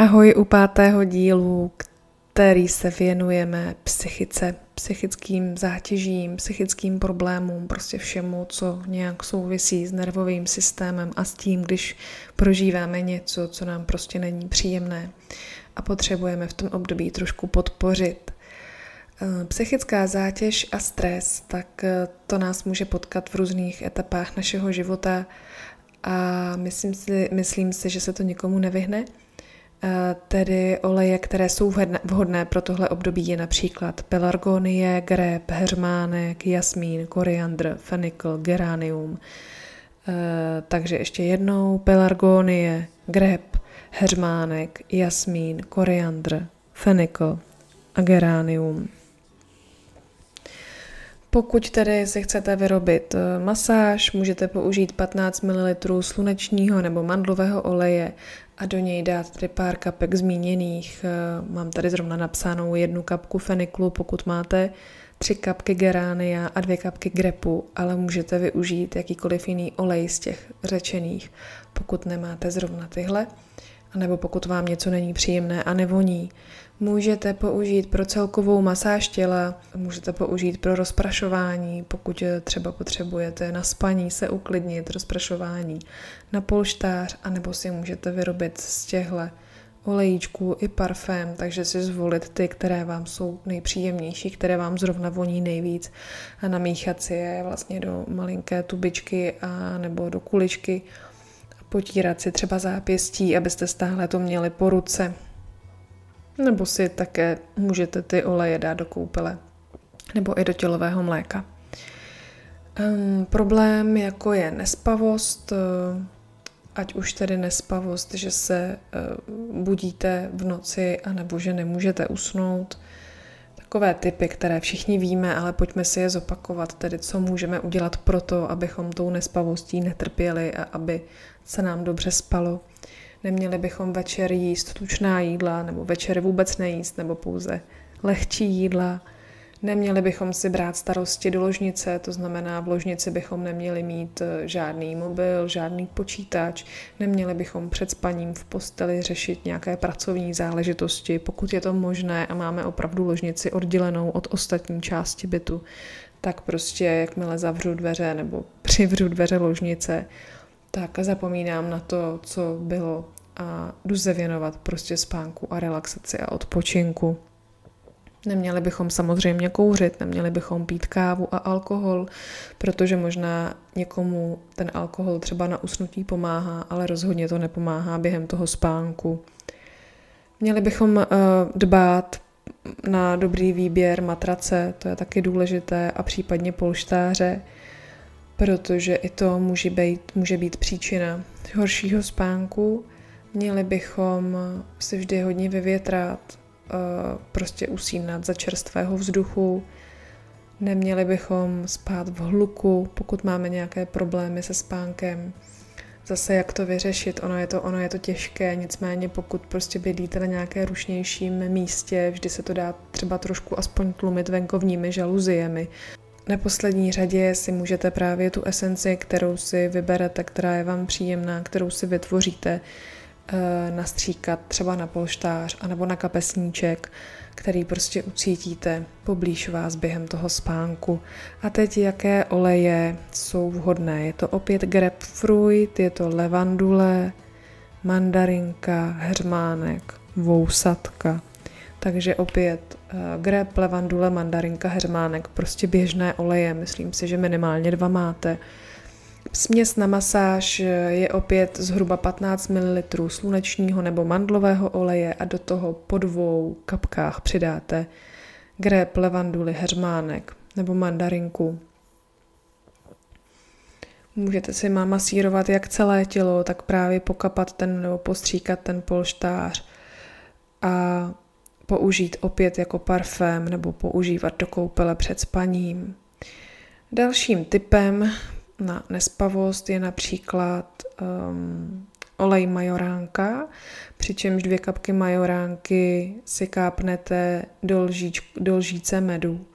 Ahoj u pátého dílu, který se věnujeme psychice, psychickým zátěžím, psychickým problémům, prostě všemu, co nějak souvisí s nervovým systémem a s tím, když prožíváme něco, co nám prostě není příjemné a potřebujeme v tom období trošku podpořit. Eh, psychická zátěž a stres, tak eh, to nás může potkat v různých etapách našeho života a myslím si, myslím si že se to nikomu nevyhne. Eh, tedy oleje, které jsou vhodné pro tohle období, je například pelargonie, greb, hermánek, jasmín, koriandr, fenikl, geranium. Takže ještě jednou pelargonie, greb, hermánek, jasmín, koriandr, fenikl a geranium. Pokud tedy si chcete vyrobit eh, masáž, můžete použít 15 ml slunečního nebo mandlového oleje a do něj dát tedy pár kapek zmíněných. Eh, mám tady zrovna napsanou jednu kapku feniklu, pokud máte tři kapky geránia a dvě kapky grepu, ale můžete využít jakýkoliv jiný olej z těch řečených, pokud nemáte zrovna tyhle anebo pokud vám něco není příjemné a nevoní. Můžete použít pro celkovou masáž těla, můžete použít pro rozprašování, pokud třeba potřebujete na spaní se uklidnit, rozprašování na polštář, anebo si můžete vyrobit z těchto olejíčků i parfém, takže si zvolit ty, které vám jsou nejpříjemnější, které vám zrovna voní nejvíc a namíchat si je vlastně do malinké tubičky a nebo do kuličky potírat si třeba zápěstí, abyste stále to měli po ruce. Nebo si také můžete ty oleje dát do koupele nebo i do tělového mléka. Um, problém jako je nespavost, uh, ať už tedy nespavost, že se uh, budíte v noci, anebo že nemůžete usnout. Takové typy, které všichni víme, ale pojďme si je zopakovat, tedy co můžeme udělat pro to, abychom tou nespavostí netrpěli a aby se nám dobře spalo. Neměli bychom večer jíst tučná jídla, nebo večer vůbec nejíst, nebo pouze lehčí jídla. Neměli bychom si brát starosti do ložnice, to znamená, v ložnici bychom neměli mít eh, žádný mobil, žádný počítač, neměli bychom před spaním v posteli řešit nějaké pracovní záležitosti, pokud je to možné a máme opravdu ložnici oddělenou od ostatní části bytu, tak prostě jakmile zavřu dveře nebo přivřu dveře ložnice, tak zapomínám na to, co bylo a jdu se věnovat prostě spánku a relaxaci a odpočinku. Neměli bychom samozřejmě kouřit, neměli bychom pít kávu a alkohol, protože možná někomu ten alkohol třeba na usnutí pomáhá, ale rozhodně to nepomáhá během toho spánku. Měli bychom uh, dbát na dobrý výběr matrace, to je taky důležité, a případně polštáře, protože i to může být, může být příčina horšího spánku. Měli bychom si vždy hodně vyvětrat, eh, prostě usínat za čerstvého vzduchu. Neměli bychom spát v hluku, pokud máme nějaké problémy se spánkem. Zase jak to vyřešit, ono je to, ono je to těžké, nicméně pokud prostě bydlíte na nějaké rušnějším místě, vždy se to dá třeba trošku aspoň tlumit venkovními žaluziemi neposlední řadě si můžete právě tu esenci, kterou si vyberete, která je vám příjemná, kterou si vytvoříte, eh, nastříkat třeba na polštář anebo na kapesníček, který prostě ucítíte poblíž vás během toho spánku. A teď jaké oleje jsou vhodné? Je to opět grapefruit, je to levandule, mandarinka, hermánek, vousatka, takže opět grep, levandule, mandarinka, hermánek, prostě běžné oleje, myslím si, že minimálně dva máte. Směs na masáž je opět zhruba 15 ml slunečního nebo mandlového oleje a do toho po dvou kapkách přidáte grep, levanduli, hermánek nebo mandarinku. Můžete si masírovat jak celé tělo, tak právě pokapat ten nebo postříkat ten polštář a použít opět jako parfém nebo používat do koupele před spaním. Dalším typem na nespavost je například um, olej majoránka, přičemž dvě kapky majoránky si kápnete do, lžíč, do lžíce medu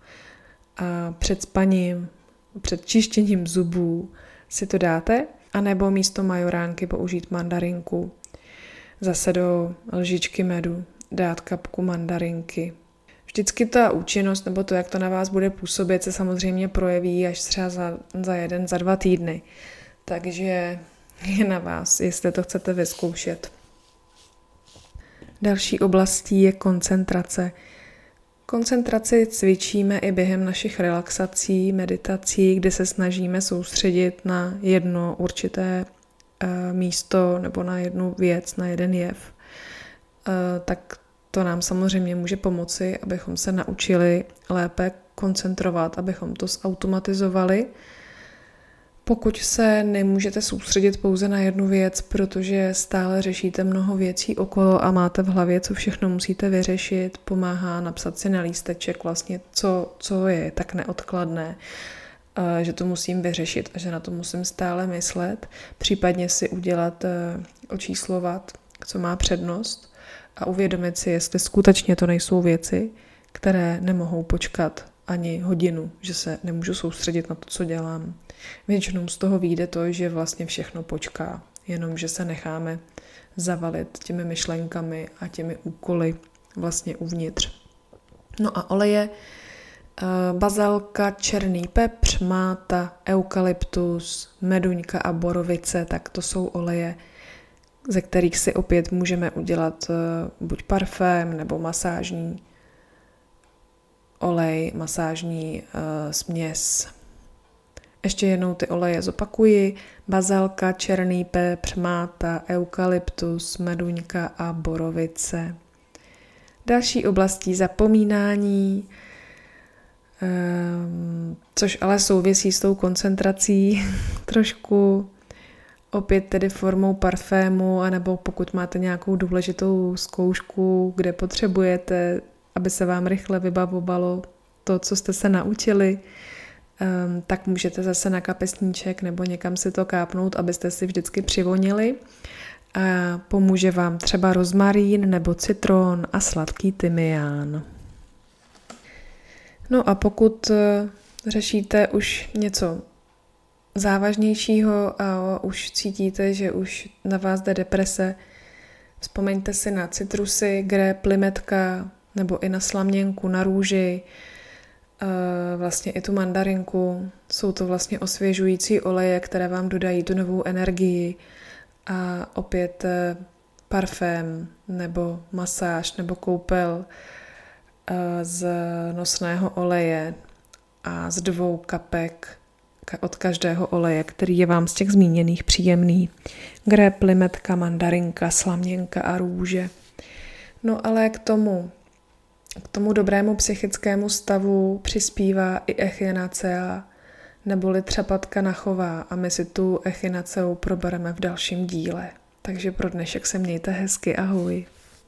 a před spaním, před čištěním zubů si to dáte, anebo místo majoránky použít mandarinku. zase do lžičky medu dát kapku mandarinky. Vždycky ta účinnost nebo to, jak to na vás bude působit, se samozřejmě projeví až třeba za, za jeden, za dva týdny. Takže je na vás, jestli to chcete vyzkoušet. Další oblastí je koncentrace. Koncentraci cvičíme i během našich relaxací, meditací, kde se snažíme soustředit na jedno určité eh, místo nebo na jednu věc, na jeden jev. Eh, tak to nám samozřejmě může pomoci, abychom se naučili lépe koncentrovat, abychom to zautomatizovali. Pokud se nemůžete soustředit pouze na jednu věc, protože stále řešíte mnoho věcí okolo a máte v hlavě, co všechno musíte vyřešit, pomáhá napsat si na lísteček vlastně, co, co je tak neodkladné, že to musím vyřešit a že na to musím stále myslet, případně si udělat, e, očíslovat, co má přednost a uvědomit si, jestli skutečně to nejsou věci, které nemohou počkat ani hodinu, že se nemůžu soustředit na to, co dělám. Většinou z toho vyjde to, že vlastně všechno počká, jenom že se necháme zavalit těmi myšlenkami a těmi úkoly vlastně uvnitř. No a oleje, eh, bazalka, černý pepř, máta, eukalyptus, meduňka a borovice, tak to jsou oleje, ze kterých si opět můžeme udělat eh, buď parfém nebo masážní olej, masážní uh, směs. Ještě jednou ty oleje zopakuji. Bazalka, černý pepř, máta, eukalyptus, meduňka a borovice. Další oblastí zapomínání, um, což ale souvisí s tou koncentrací trošku, opět tedy formou parfému, anebo pokud máte nějakou důležitou zkoušku, kde potřebujete aby se vám rychle vybavovalo to, co jste se naučili, um, tak můžete zase na kapesníček nebo někam si to kápnout, abyste si vždycky přivonili. A pomůže vám třeba rozmarín nebo citron a sladký tymián. No a pokud eh, řešíte už něco závažnějšího a už cítíte, že už na vás jde deprese, vzpomeňte si na citrusy, grep, limetka, nebo i na slaměnku, na růži, vlastně i tu mandarinku. Jsou to vlastně osvěžující oleje, které vám dodají tu novou energii a opět eh, parfém nebo masáž nebo koupel eh, z nosného oleje a z dvou kapek od každého oleje, který je vám z těch zmíněných příjemný. Grep, limetka, mandarinka, slaměnka a růže. No ale k tomu k tomu dobrému psychickému stavu přispívá i echinacea, neboli třepatka nachová a my si tu echinaceu probereme v dalším díle. Takže pro dnešek se mějte hezky, ahoj.